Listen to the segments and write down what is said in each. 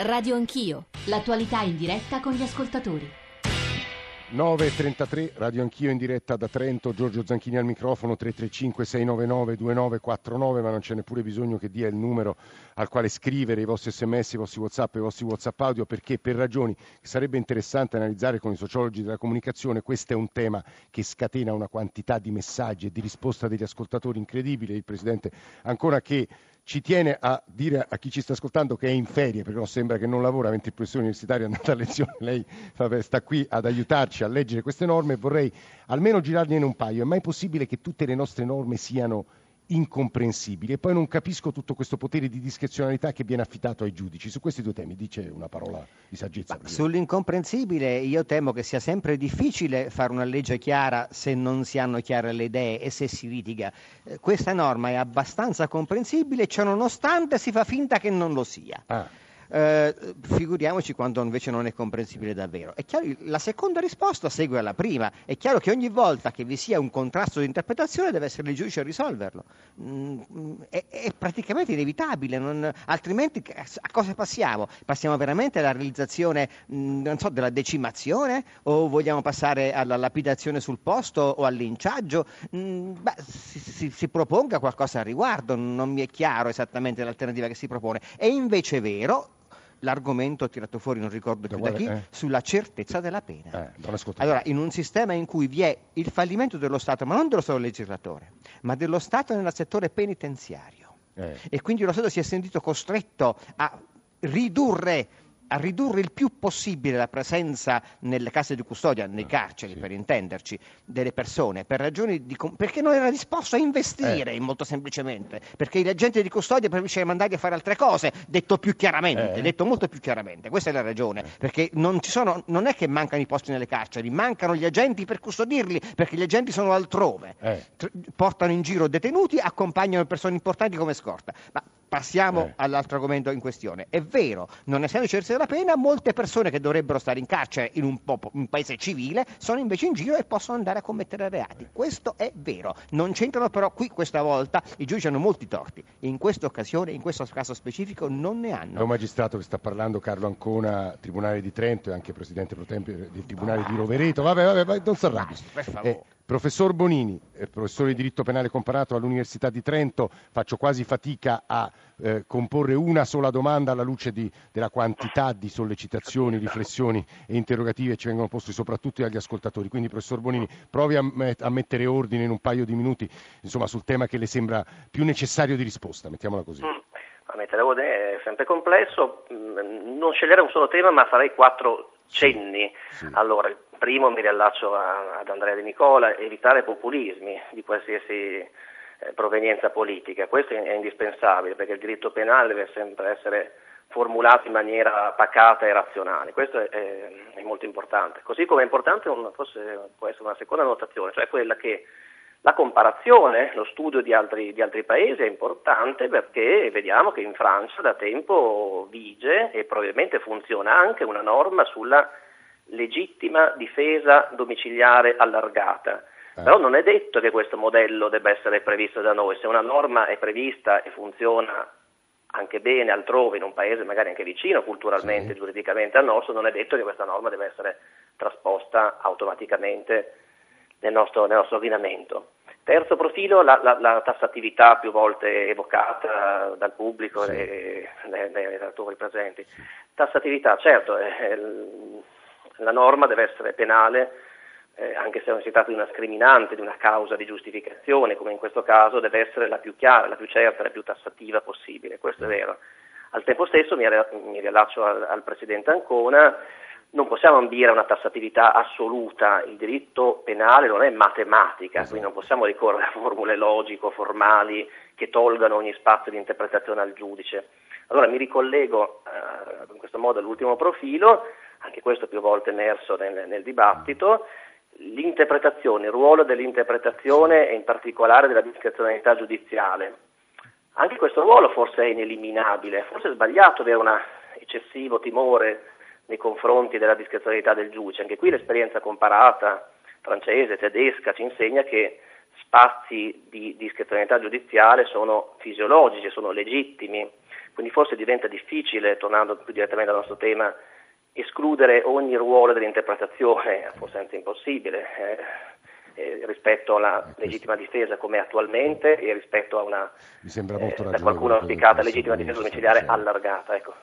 Radio Anch'io, l'attualità in diretta con gli ascoltatori. 9.33, radio anch'io in diretta da Trento, Giorgio Zanchini al microfono 335-699-2949, ma non c'è neppure bisogno che dia il numero al quale scrivere i vostri sms, i vostri whatsapp e i vostri whatsapp audio, perché per ragioni che sarebbe interessante analizzare con i sociologi della comunicazione, questo è un tema che scatena una quantità di messaggi e di risposta degli ascoltatori incredibile. Il Presidente ancora che ci tiene a dire a chi ci sta ascoltando che è in ferie, perché non sembra che non lavora mentre il professore universitario è andato a lezione, lei sta qui ad aiutarci a leggere queste norme vorrei almeno girargliene un paio. È mai possibile che tutte le nostre norme siano incomprensibili e poi non capisco tutto questo potere di discrezionalità che viene affidato ai giudici. Su questi due temi dice una parola di saggezza. sull'incomprensibile io temo che sia sempre difficile fare una legge chiara se non si hanno chiare le idee e se si litiga. Eh, questa norma è abbastanza comprensibile, ciò nonostante si fa finta che non lo sia. Ah eh, figuriamoci quando invece non è comprensibile davvero. È chiaro, la seconda risposta segue alla prima. È chiaro che ogni volta che vi sia un contrasto di interpretazione deve essere il giudice a risolverlo. Mm, è, è, praticamente inevitabile, non, altrimenti a cosa passiamo? Passiamo veramente alla realizzazione mm, so, della decimazione o vogliamo passare alla lapidazione sul posto o al linciaggio? Mm, beh, si, si, si proponga qualcosa al riguardo, non mi è chiaro esattamente l'alternativa che si propone. È invece vero l'argomento tirato fuori, non ricordo più da chi, eh. sulla certezza della pena. Eh, allora, in un sistema in cui vi è il fallimento dello Stato, ma non dello Stato legislatore, ma dello Stato nel settore penitenziario, eh. e quindi lo Stato si è sentito costretto a ridurre a ridurre il più possibile la presenza nelle case di custodia, nei ah, carceri sì. per intenderci, delle persone, per ragioni di, perché non era disposto a investire, eh. molto semplicemente, perché gli agenti di custodia preferisce mandarli a fare altre cose, detto più chiaramente, eh. detto molto più chiaramente, questa è la ragione, eh. perché non, sono, non, è che mancano i posti nelle carceri, mancano gli agenti per custodirli, perché gli agenti sono altrove, eh. portano in giro detenuti, accompagnano persone importanti come scorta. Ma passiamo eh. all'altro argomento in questione. È vero, non essendo certezza della pena, molte persone che dovrebbero stare in carcere in un, po- un, paese civile sono invece in giro e possono andare a commettere reati. Questo è vero. Non c'entrano però qui questa volta, i giudici hanno molti torti. In questa occasione, in questo caso specifico, non ne hanno. È un magistrato che sta parlando, Carlo Ancona, Tribunale di Trento e anche Presidente pro tempore del Tribunale di Rovereto. Vabbè, vabbè, vabbè non arrabbi. Per favore. Eh, Professor Bonini, eh, professore di diritto penale comparato all'Università di Trento, faccio quasi fatica a eh, comporre una sola domanda alla luce di, della quantità di sollecitazioni, riflessioni e interrogativi che ci vengono posti soprattutto dagli ascoltatori. Quindi, professor Bonini, provi a, a, mettere ordine in un paio di minuti insomma, sul tema che le sembra più necessario di risposta, mettiamola così. Mm. A mettere ordine è sempre complesso, mm, non scegliere un solo tema ma farei quattro cenni. Sì, sì. Allora, Primo mi riallaccio a, ad Andrea De Nicola, evitare populismi di qualsiasi eh, provenienza politica, questo è, indispensabile perché il diritto penale deve sempre essere formulato in maniera pacata e razionale, questo è, è, è molto importante. Così come è importante, un, forse può essere una seconda notazione, cioè quella che la comparazione, lo studio di altri, di altri, paesi è importante perché vediamo che in Francia da tempo vige e probabilmente funziona anche una norma sulla legittima difesa domiciliare allargata. Eh. Però non è detto che questo modello debba essere previsto da noi. Se una norma è prevista e funziona anche bene altrove, in un paese magari anche vicino culturalmente, sì. giuridicamente al nostro, non è detto che questa norma debba essere trasposta automaticamente nel nostro, nel nostro ordinamento. Terzo profilo, la, la, la, tassatività più volte evocata dal pubblico e dai, dai relatori presenti. Tassatività, certo, è, la norma deve essere penale, eh, anche se non si tratta di una scriminante, di una causa di giustificazione, come in questo caso, deve essere la più chiara, la più certa, la più tassativa possibile, questo è vero. Al tempo stesso mi, mi riallaccio al, al Presidente Ancona, non possiamo ambire a una tassatività assoluta, il diritto penale non è matematica, quindi non possiamo ricorrere a formule logico-formali che tolgano ogni spazio di interpretazione al giudice. Allora mi ricollego eh, in questo modo all'ultimo profilo, anche questo più volte emerso nel, nel dibattito, l'interpretazione, il ruolo dell'interpretazione e in particolare della discrezionalità giudiziale. Anche questo ruolo forse è ineliminabile, forse è sbagliato avere un eccessivo timore nei confronti della discrezionalità del giudice. Anche qui l'esperienza comparata francese, tedesca ci insegna che spazi di discrezionalità giudiziale sono fisiologici, sono legittimi Quindi forse diventa difficile, tornando più direttamente al nostro tema, escludere ogni ruolo dell'interpretazione, forse anche impossibile, eh, eh, rispetto alla eh, legittima difesa come attualmente e rispetto a una, Mi sembra molto eh, da qualcuno auspicata legittima difesa domiciliare allargata. Ecco.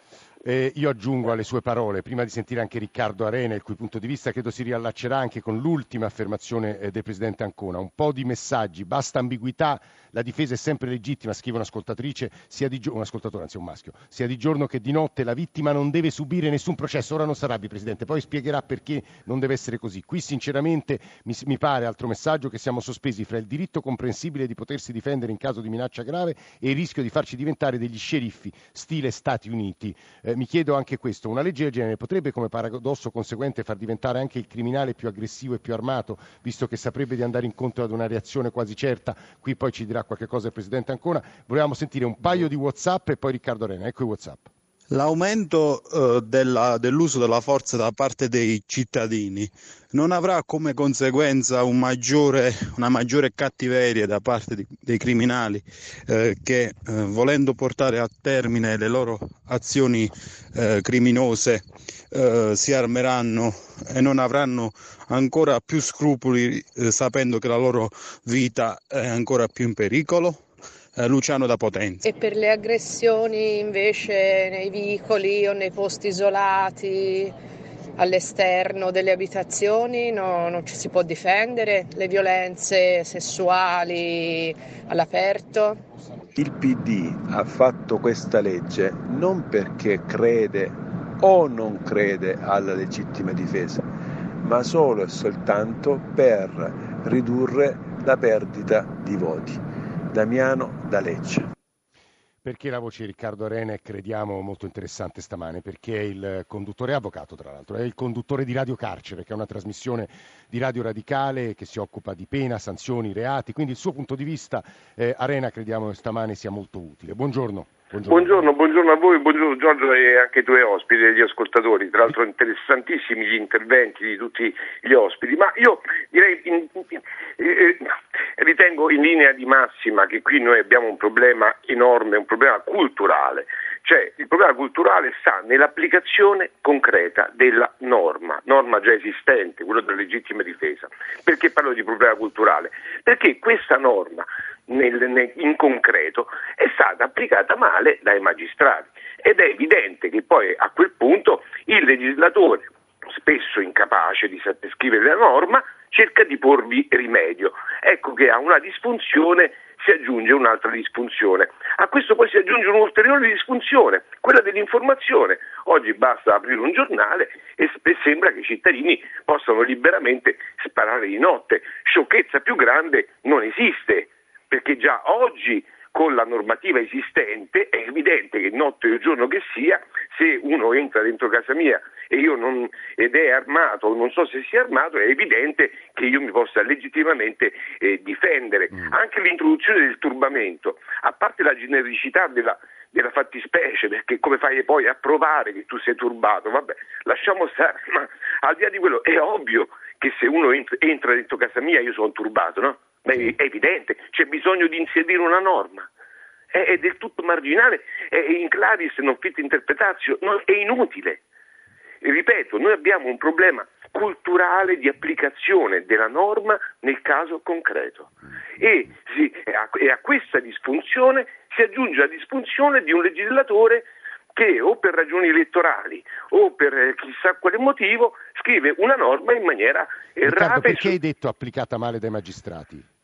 Eh, io aggiungo alle sue parole, prima di sentire anche Riccardo Arena, il cui punto di vista credo si riallaccerà anche con l'ultima affermazione eh, del Presidente Ancona, un po' di messaggi, basta ambiguità, la difesa è sempre legittima, scrive un'ascoltatrice, sia di un ascoltatore, anzi un maschio, sia di giorno che di notte, la vittima non deve subire nessun processo, ora non sarà Presidente, poi spiegherà perché non deve essere così. Qui sinceramente mi, mi pare, altro messaggio, che siamo sospesi fra il diritto comprensibile di potersi difendere in caso di minaccia grave e il rischio di farci diventare degli sceriffi, stile Stati Uniti. Eh, mi chiedo anche questo, una legge del genere potrebbe come paradosso conseguente far diventare anche il criminale più aggressivo e più armato, visto che saprebbe di andare incontro ad una reazione quasi certa, qui poi ci dirà qualche cosa il Presidente Ancona, volevamo sentire un paio di Whatsapp e poi Riccardo Arena, ecco i Whatsapp. L'aumento eh, della, dell'uso della forza da parte dei cittadini non avrà come conseguenza un maggiore, una maggiore cattiveria da parte di, dei criminali eh, che eh, volendo portare a termine le loro azioni eh, criminose eh, si armeranno e non avranno ancora più scrupoli eh, sapendo che la loro vita è ancora più in pericolo? Eh, Luciano da Potenza. E per le aggressioni invece nei vicoli o nei posti isolati, all'esterno delle abitazioni no, non ci si può difendere, le violenze sessuali all'aperto. Il PD ha fatto questa legge non perché crede o non crede alla legittima difesa, ma solo e soltanto per ridurre la perdita di voti. Damiano da Lecce. Perché la voce di Riccardo Arena è, crediamo, molto interessante stamane? Perché è il conduttore, avvocato tra l'altro, è il conduttore di Radio Carcere, che è una trasmissione di radio radicale che si occupa di pena, sanzioni, reati. Quindi il suo punto di vista, eh, Arena, crediamo stamane sia molto utile. Buongiorno. Buongiorno. buongiorno. buongiorno, a voi, buongiorno Giorgio e anche ai tuoi ospiti e agli ascoltatori, tra l'altro interessantissimi gli interventi di tutti gli ospiti, ma io direi, in, in, eh, ritengo in linea di massima che qui noi abbiamo un problema enorme, un problema culturale, cioè il problema culturale sta nell'applicazione concreta della norma, norma già esistente, quella della legittima difesa. Perché parlo di problema culturale? Perché questa norma nel, nel, in concreto è stata applicata male dai magistrati ed è evidente che poi a quel punto il legislatore, spesso incapace di scrivere la norma, cerca di porvi rimedio. Ecco che a una disfunzione si aggiunge un'altra disfunzione. A questo poi si aggiunge un'ulteriore disfunzione, quella dell'informazione. Oggi basta aprire un giornale e sembra che i cittadini possano liberamente sparare di notte. Sciocchezza più grande non esiste perché già oggi con la normativa esistente è evidente che notte o giorno che sia, se uno entra dentro casa mia non, ed è armato o non so se sia armato, è evidente che io mi possa legittimamente eh, difendere. Mm. Anche l'introduzione del turbamento, a parte la genericità della, della fattispecie, perché come fai poi a provare che tu sei turbato? Vabbè, lasciamo stare, ma al di là di quello è ovvio che se uno entra dentro casa mia io sono turbato, no? Beh, è evidente, c'è bisogno di inserire una norma. È, è del tutto marginale, è in claris non fit interpretatio, non, è inutile. Ripeto, noi abbiamo un problema culturale di applicazione della norma nel caso concreto e, si, a, e a questa disfunzione si aggiunge la disfunzione di un legislatore che o per ragioni elettorali o per eh, chissà quale motivo scrive una norma in maniera errata. Riccardo, perché hai detto applicata male dai magistrati?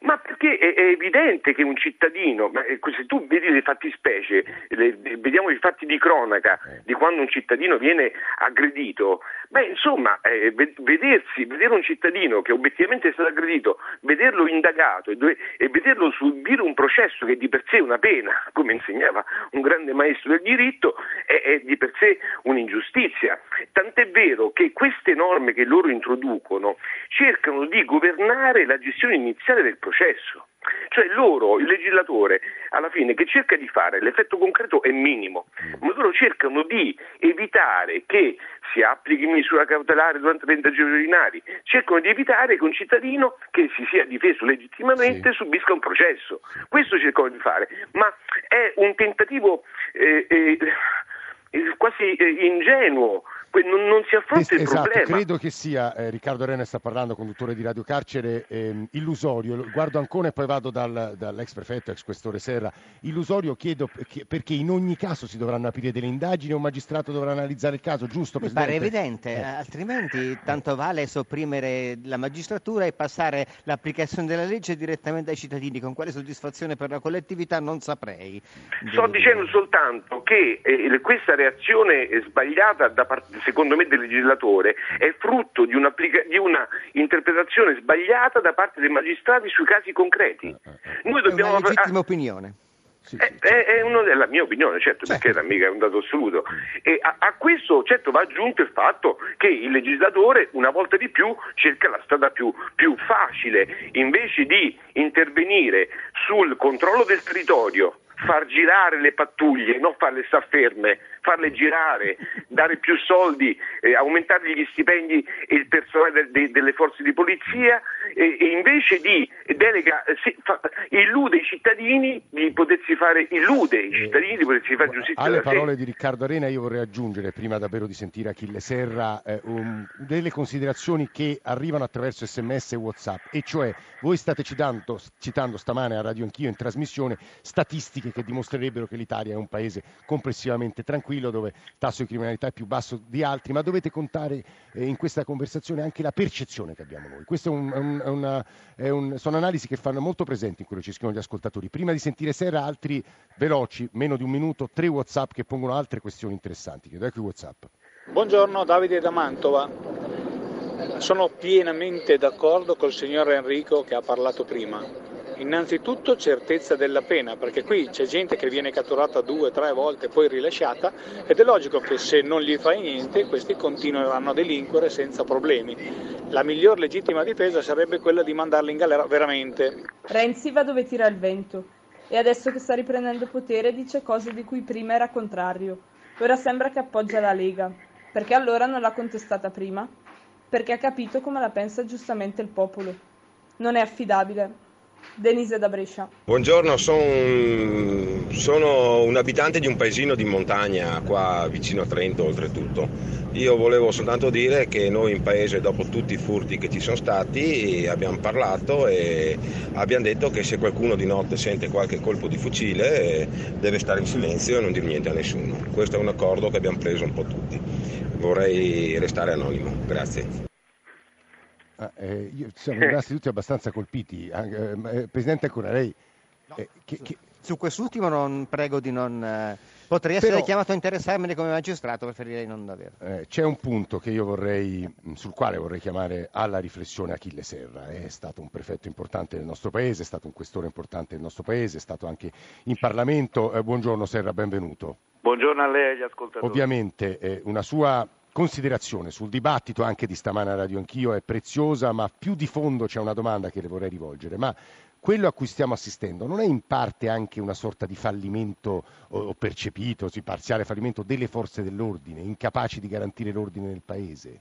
Ma perché è, evidente che un cittadino, eh, se tu vedi le fattispecie, le, vediamo i fatti di cronaca eh. di quando un cittadino viene aggredito, beh insomma eh, vedersi, vedere un cittadino che obiettivamente è stato aggredito, vederlo indagato e, dove, e, vederlo subire un processo che di per sé è una pena, come insegnava un grande maestro del diritto, è, è di per sé un'ingiustizia. Tant'è vero che queste norme che loro introducono cercano di governare la gestione iniziale del processo. Cioè loro, il legislatore, alla fine che cerca di fare, l'effetto concreto è minimo, ma loro cercano di evitare che si applichi misura cautelare durante le indagini ordinarie, cercano di evitare che un cittadino che si sia difeso legittimamente sì. subisca un processo. Questo cercano di fare, ma è un tentativo eh, eh, quasi eh, ingenuo non, non, si affronta il esatto, problema. Credo che sia, eh, Riccardo Arena sta parlando, conduttore di Radio Carcere, ehm, illusorio, guardo Ancona e poi vado dal, dall'ex prefetto, ex questore Serra, illusorio chiedo perché in ogni caso si dovranno aprire delle indagini e un magistrato dovrà analizzare il caso, giusto Mi pare evidente, eh. altrimenti tanto vale sopprimere la magistratura e passare l'applicazione della legge direttamente ai cittadini, con quale soddisfazione per la collettività non saprei. Sto dicendo soltanto che eh, questa reazione sbagliata da parte secondo me del legislatore, è frutto di, di una interpretazione sbagliata da parte dei magistrati sui casi concreti. Noi dobbiamo... È una legittima opinione. Sì, sì. È, è, uno della mia opinione, certo, certo. perché mica è un dato assoluto. E a, a, questo certo va aggiunto il fatto che il legislatore una volta di più cerca la strada più, più facile, invece di intervenire sul controllo del territorio, far girare le pattuglie, non farle star ferme, farle girare, dare più soldi, eh, aumentare gli stipendi e il personale de- de- delle forze di polizia e, e invece di delega, eh, si, fa, illude i cittadini di potersi fare, illude i cittadini di potersi fare giustizia. Alle parole di Riccardo Arena io vorrei aggiungere, prima davvero di sentire Achille Serra, eh, um, delle considerazioni che arrivano attraverso sms e whatsapp, e cioè voi state citando, citando stamane a Radio Anch'io in trasmissione statistiche che dimostrerebbero che l'Italia è un paese complessivamente tranquillo tranquillo, dove il tasso di criminalità è più basso di altri, ma dovete contare eh, in questa conversazione anche la percezione che abbiamo noi. Queste sono analisi che fanno molto presenti in quello che ci scrivono gli ascoltatori. Prima di sentire Serra, altri veloci, meno di un minuto, tre WhatsApp che pongono altre questioni interessanti. Chiedo ecco i WhatsApp. Buongiorno, Davide da Mantova. Sono pienamente d'accordo col signor Enrico che ha parlato prima Innanzitutto certezza della pena, perché qui c'è gente che viene catturata due, tre volte, poi rilasciata ed è logico che se non gli fai niente questi continueranno a delinquere senza problemi. La miglior legittima difesa sarebbe quella di mandarli in galera veramente. Renzi va dove tira il vento e adesso che sta riprendendo potere dice cose di cui prima era contrario. Ora sembra che appoggia la Lega. Perché allora non l'ha contestata prima? Perché ha capito come la pensa giustamente il popolo. Non è affidabile, Denise da Brescia. Buongiorno, son, sono un abitante di un paesino di montagna qua vicino a Trento oltretutto. Io volevo soltanto dire che noi in paese dopo tutti i furti che ci sono stati abbiamo parlato e abbiamo detto che se qualcuno di notte sente qualche colpo di fucile deve stare in silenzio e non dire niente a nessuno. Questo è un accordo che abbiamo preso un po' tutti. Vorrei restare anonimo. Grazie. Ah, eh, io, siamo rimasti tutti abbastanza colpiti. Eh, eh, Presidente ancora lei... Eh, che, che... Su quest'ultimo non, prego di non... Eh, potrei essere Però, chiamato a interessarmene come magistrato, preferirei non averlo. Eh, c'è un punto vorrei, sul quale vorrei chiamare alla riflessione Achille Serra. È stato un prefetto importante del nostro paese, è stato un questore importante del nostro paese, è stato anche in Parlamento. buongiorno Serra, benvenuto. Buongiorno a lei e agli ascoltatori. Ovviamente una sua considerazione sul dibattito anche di stamane a Radio Anch'io è preziosa, ma più di fondo c'è una domanda che le vorrei rivolgere. Ma quello a cui stiamo assistendo non è in parte anche una sorta di fallimento o percepito, sì, parziale fallimento delle forze dell'ordine, incapaci di garantire l'ordine nel Paese?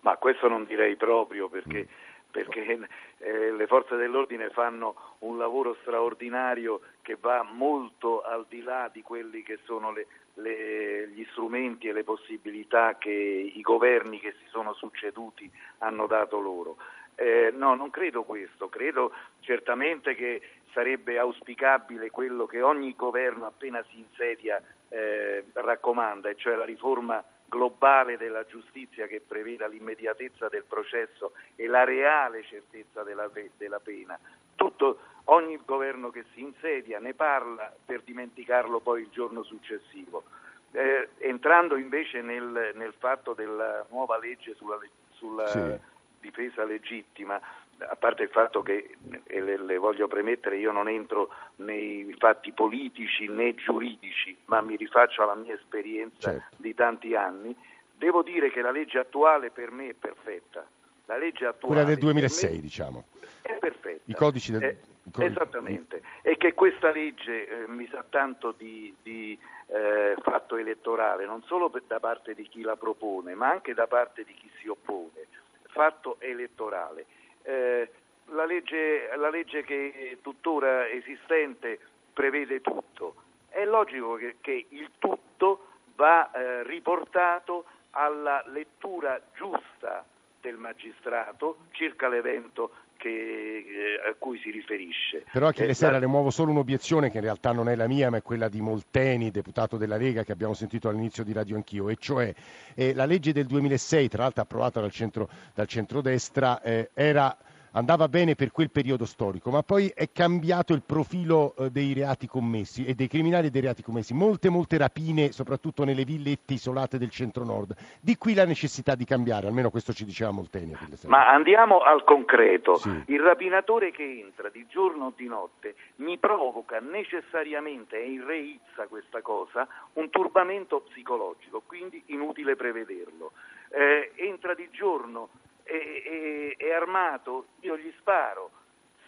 Ma questo non direi proprio perché, mm. perché eh, le forze dell'ordine fanno un lavoro straordinario che va molto al di là di quelli che sono le, le, gli strumenti e le possibilità che i governi che si sono succeduti hanno dato loro. Eh, no, non credo questo, credo certamente che sarebbe auspicabile quello che ogni governo appena si insedia eh, raccomanda, e cioè la riforma globale della giustizia che preveda l'immediatezza del processo e la reale certezza della, della pena. Tutto, ogni governo che si insedia ne parla per dimenticarlo poi il giorno successivo. Eh, entrando invece nel, nel, fatto della nuova legge sulla, sulla sì. difesa legittima, a parte il fatto che, e le, le, voglio premettere, io non entro nei fatti politici né giuridici, ma mi rifaccio alla mia esperienza certo. di tanti anni, devo dire che la legge attuale per me è perfetta la legge attuale... Quella del 2006, diciamo. È perfetta. I codici del... Eh, Esattamente, e che questa legge eh, mi sa tanto di, di, eh, fatto elettorale, non solo per- da parte di chi la propone, ma anche da parte di chi si oppone, fatto elettorale. Eh, la, legge, la legge che è tuttora esistente prevede tutto, è logico che, che il tutto va eh, riportato alla lettura giusta del magistrato circa l'evento che, eh, a cui si riferisce. Però Achille Eh, Serra le muovo solo un'obiezione che in realtà non è la mia, ma è quella di Molteni, deputato della Lega, che abbiamo sentito all'inizio di Radio Anch'io, e cioè eh, la legge del 2006, tra l'altro approvata dal, centro, dal centrodestra, eh, era andava bene per quel periodo storico, ma poi è cambiato il profilo eh, dei reati commessi e dei criminali e dei reati commessi. Molte, molte rapine, soprattutto nelle villette isolate del centro-nord. Di qui la necessità di cambiare, almeno questo ci diceva Molteni. Ma andiamo al concreto. Sì. Il rapinatore che entra di giorno o di notte mi provoca necessariamente, e in reizza questa cosa, un turbamento psicologico, quindi inutile prevederlo. Eh, entra di giorno, è, è- è armato, io gli sparo.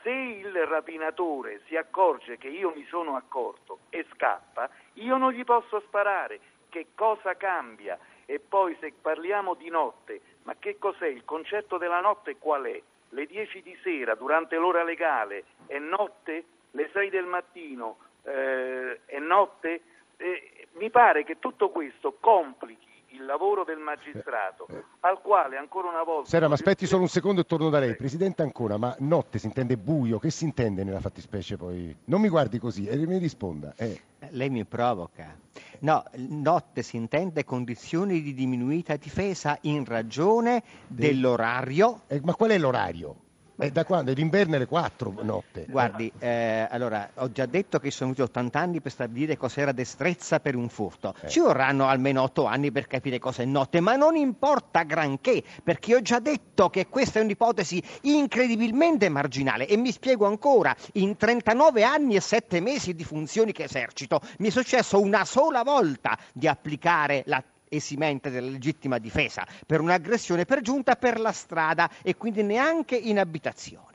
Se il rapinatore si accorge che io mi sono accorto e scappa, io non gli posso sparare. Che cosa cambia? E poi se parliamo di notte, ma che cos'è? Il concetto della notte qual è? Le 10 di sera durante l'ora legale è notte? Le 6 del mattino eh, è notte? Eh, mi pare che tutto questo complichi il lavoro del magistrato, al quale ancora una volta... Serra, ma aspetti solo un secondo e torno da lei. Presidente ancora, ma notte si intende buio? Che si intende nella fattispecie poi? Non mi guardi così e mi risponda. Eh. Lei mi provoca. No, notte si intende condizioni di diminuita difesa in ragione dell'orario. Eh, ma qual è l'orario? Eh, da quando? È d'inverno alle 4 notte. Guardi, eh, allora, ho già detto che sono venuti 80 anni per stabilire cos'era destrezza per un furto. Eh. Ci vorranno almeno 8 anni per capire cosa è notte, ma non importa granché, perché ho già detto che questa è un'ipotesi incredibilmente marginale e mi spiego ancora, in 39 anni e 7 mesi di funzioni che esercito, mi è successo una sola volta di applicare la esimente della legittima difesa per un'aggressione per giunta per la strada e quindi neanche in abitazione.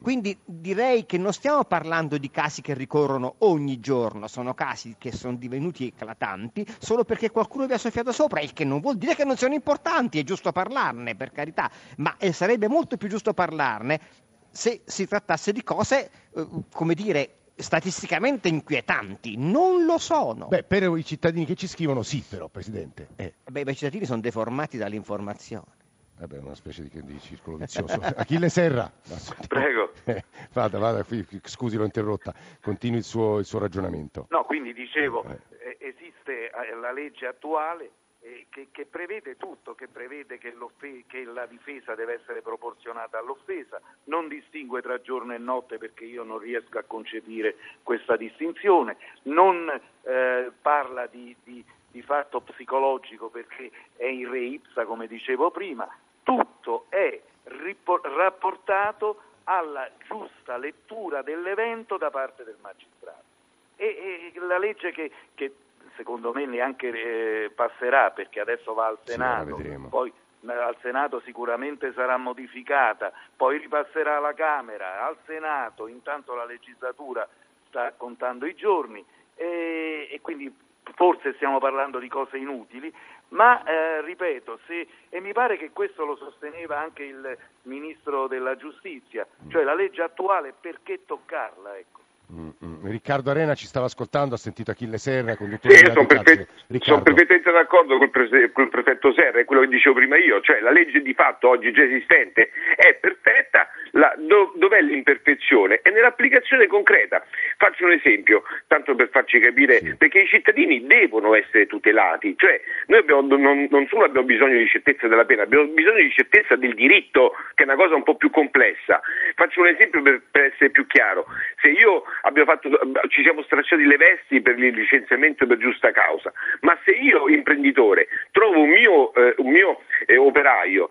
Quindi direi che non stiamo parlando di casi che ricorrono ogni giorno, sono casi che sono divenuti eclatanti solo perché qualcuno vi ha soffiato sopra, il che non vuol dire che non siano importanti, è giusto parlarne, per carità, ma eh, sarebbe molto più giusto parlarne se si trattasse di cose, eh, come dire, statisticamente inquietanti. Non lo sono. Beh, per i cittadini che ci scrivono, sì, però, Presidente. Eh, Beh, i cittadini sono deformati dall'informazione. vabbè, una specie di, di circolo vizioso. Achille Serra. Prego. Eh, vada, vada, scusi, l'ho interrotta. Continui il suo, il suo ragionamento. No, quindi dicevo, eh, esiste eh, la legge attuale eh, che, che prevede tutto, che prevede che, che la difesa deve essere proporzionata all'offesa, non distingue tra giorno e notte perché io non riesco a concepire questa distinzione, non eh, parla di, di- di fatto psicologico perché è in re ipsa, come dicevo prima, tutto è rapportato alla giusta lettura dell'evento da parte del magistrato. E, e la legge che, che secondo me neanche eh, passerà perché adesso va al Sì, Senato, vedremo. poi eh, al Senato sicuramente sarà modificata, poi ripasserà alla Camera, al Senato, intanto la legislatura sta contando i giorni e, e quindi forse stiamo parlando di cose inutili, ma eh, ripeto, se, e mi pare che questo lo sosteneva anche il Ministro della Giustizia, cioè la legge attuale perché toccarla? Ecco. Riccardo Arena ci stava ascoltando, ha sentito Achille Serra, Sì, io sono, Riccardo. sono perfettamente d'accordo col, prese- col prefetto Serra, è quello che dicevo prima io, cioè la legge di fatto oggi già esistente è perfetta, la- do- dov'è l'imperfezione? È nell'applicazione concreta. Faccio un esempio, tanto per farci capire, perché i cittadini devono essere tutelati, cioè noi abbiamo, non, non solo abbiamo bisogno di certezza della pena, abbiamo bisogno di certezza del diritto, che è una cosa un po' più complessa. Faccio un esempio per, per essere più chiaro, se io abbiamo fatto, ci siamo stracciati le vesti per il licenziamento per giusta causa, ma se io imprenditore trovo un mio, eh, un mio eh, operaio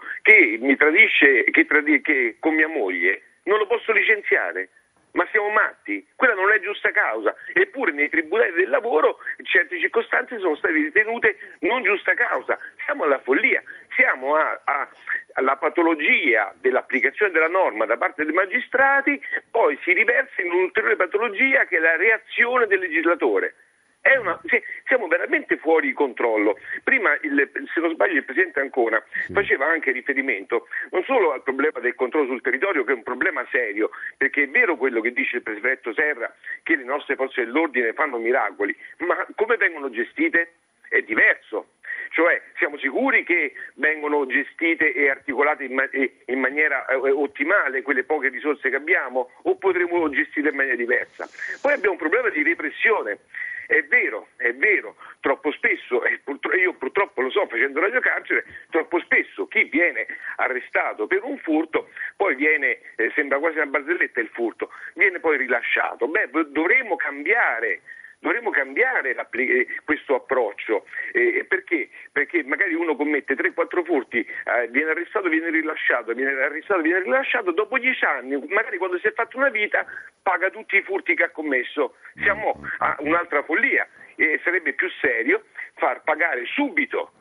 mi tradisce che tradi- che con mia moglie, non lo posso licenziare. Ma siamo matti, quella non è giusta causa, eppure nei tribunali del lavoro certe circostanze sono state ritenute non giusta causa. Siamo alla follia, pensiamo a, a, alla patologia dell'applicazione della norma da parte dei magistrati, poi si riversa in un'ulteriore patologia che è la reazione del legislatore. Una, siamo veramente fuori controllo. Prima, il, se non sbaglio, il Presidente Ancona sì. faceva anche riferimento non solo al problema del controllo sul territorio, che è un problema serio, perché è vero quello che dice il Prefetto Serra, che le nostre forze dell'ordine fanno miracoli, ma come vengono gestite? È diverso. Cioè siamo sicuri che vengono gestite e articolate in, ma- in maniera eh, ottimale quelle poche risorse che abbiamo o potremo gestire in maniera diversa? Poi abbiamo un problema di repressione. È vero, è vero, troppo spesso, e io purtroppo lo so facendo radio carcere, troppo spesso chi viene arrestato per un furto poi viene, eh, sembra quasi una barzelletta il furto, viene poi rilasciato. Beh, dovremmo cambiare dovremmo cambiare eh, questo approccio. Eh, perché? Perché magari uno commette 3-4 furti, eh, viene arrestato, viene rilasciato, viene arrestato, viene rilasciato, dopo 10 anni, magari quando si è fatto una vita, paga tutti i furti che ha commesso. Siamo a un'altra follia e sarebbe più serio far pagare subito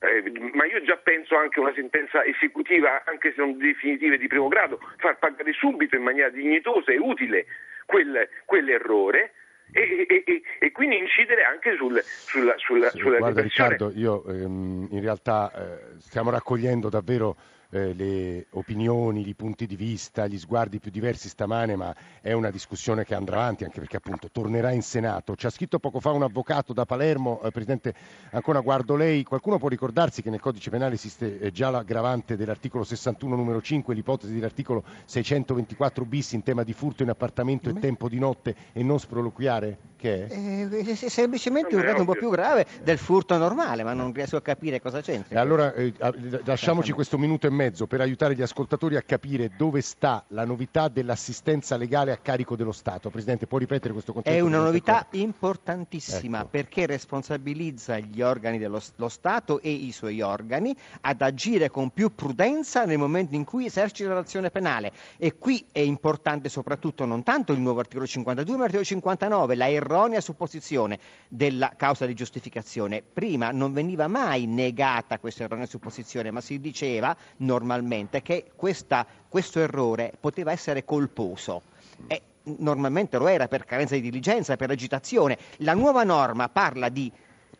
eh, ma io già penso anche a una sentenza esecutiva, anche se non definitiva di primo grado, far pagare subito in maniera dignitosa e utile quel, quell'errore e, e, e, quindi incidere anche sul, sulla, sulla, sulla guarda Riccardo, io ehm, in realtà eh, stiamo raccogliendo davvero eh, le opinioni, i punti di vista, gli sguardi più diversi stamane, ma è una discussione che andrà avanti anche perché appunto tornerà in Senato. Ci ha scritto poco fa un avvocato da Palermo, eh, Presidente, ancora guardo lei, qualcuno può ricordarsi che nel codice penale esiste eh, già l'aggravante dell'articolo 61 numero 5, l'ipotesi dell'articolo 624 bis in tema di furto in appartamento e tempo di notte e non sproloquiare? Che è? Eh, semplicemente un reato un po' più grave del furto normale, ma non riesco a capire cosa c'entra. E allora eh, lasciamoci questo minuto e mezzo per aiutare gli ascoltatori a capire dove sta la novità dell'assistenza legale a carico dello Stato. Presidente, può ripetere questo concetto? È una novità importantissima ecco. perché responsabilizza gli organi dello Stato e i suoi organi ad agire con più prudenza nel momento in cui esercita l'azione penale. E qui è importante soprattutto non tanto il nuovo articolo 52, ma l'articolo 59, la erronea supposizione della causa di giustificazione. Prima non veniva mai negata questa erronea supposizione, ma si diceva normalmente che questa, questo errore poteva essere colposo. E normalmente lo era per carenza di diligenza, per agitazione. La nuova norma parla di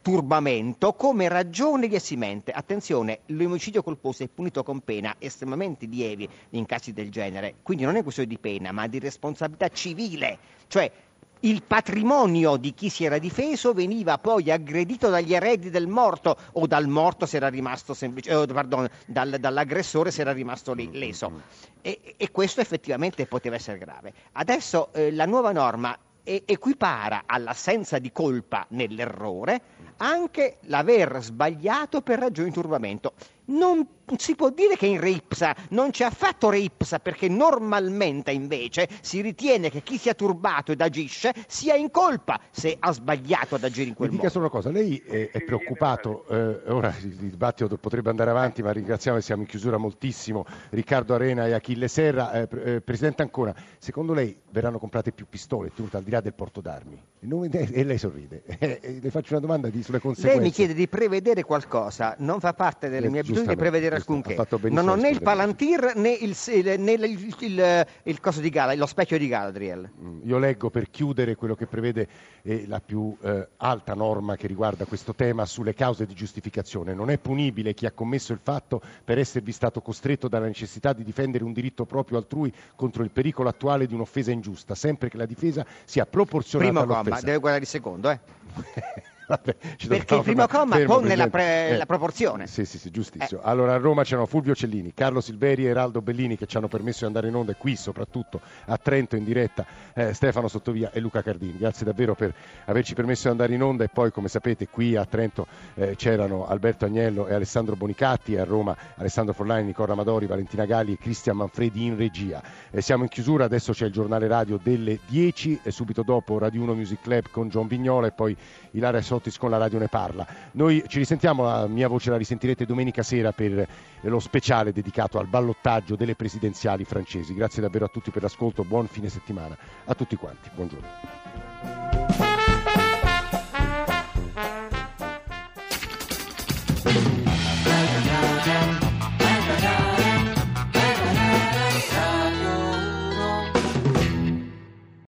turbamento come ragione di esimente. Attenzione, l'omicidio colposo è punito con pena estremamente lievi in casi del genere, quindi non è questione di pena, ma di responsabilità civile. Cioè, il patrimonio di chi si era difeso veniva poi aggredito dagli eredi del morto o dal morto se era rimasto semplice, eh, pardon, dal, dall'aggressore se era rimasto lì, leso. E, e, questo effettivamente poteva essere grave. Adesso eh, la nuova norma equipara all'assenza di colpa nell'errore anche l'aver sbagliato per ragioni di turbamento. Non si può dire che in Ripsa non c'è affatto Ripsa, perché normalmente invece si ritiene che chi sia turbato ed agisce sia in colpa se ha sbagliato ad agire in quel Mi modo. dica solo una cosa, lei è, è preoccupato, eh, ora il dibattito potrebbe andare avanti, ma ringraziamo e siamo in chiusura moltissimo Riccardo Arena e Achille Serra. Eh, eh, Presidente Ancona, secondo lei verranno comprate più pistole, tenute al di là del porto d'armi? E lei sorride. Eh, le faccio una domanda di, sulle conseguenze. Lei mi chiede di prevedere qualcosa, non fa parte delle mie abitudini di prevedere alcunché. Non ho né il Palantir né, il, né il, il, il, coso di Gala, lo specchio di Galadriel. Mm, io leggo per chiudere quello che prevede eh, la più eh, alta norma che riguarda questo tema sulle cause di giustificazione. Non è punibile chi ha commesso il fatto per esservi stato costretto dalla necessità di difendere un diritto proprio altrui contro il pericolo attuale di un'offesa ingiusta, sempre che la difesa sia proporzionata Primo all'offesa. comma, deve guardare il secondo, eh. Vabbè, Perché il primo comma fermo, pone la, pre- eh, la, proporzione. Sì, sì, sì, giustissimo. Eh. Allora a Roma c'erano Fulvio Cellini, Carlo Silveri e Eraldo Bellini che ci hanno permesso di andare in onda e qui soprattutto a Trento in diretta eh, Stefano Sottovia e Luca Cardini. Grazie davvero per averci permesso di andare in onda e poi come sapete qui a Trento eh, c'erano Alberto Agnello e Alessandro Bonicatti e a Roma Alessandro Forlani, Nicola Amadori, Valentina Galli e Cristian Manfredi in regia. Eh, siamo in chiusura, adesso c'è il giornale radio delle 10 e subito dopo Radio 1 Music Club con John Vignola e poi Ilaria Sottis con la Radio Ne Parla. Noi ci risentiamo, la mia voce la risentirete domenica sera per lo speciale dedicato al ballottaggio delle presidenziali francesi. Grazie davvero a tutti per l'ascolto, buon fine settimana a tutti quanti. Buongiorno.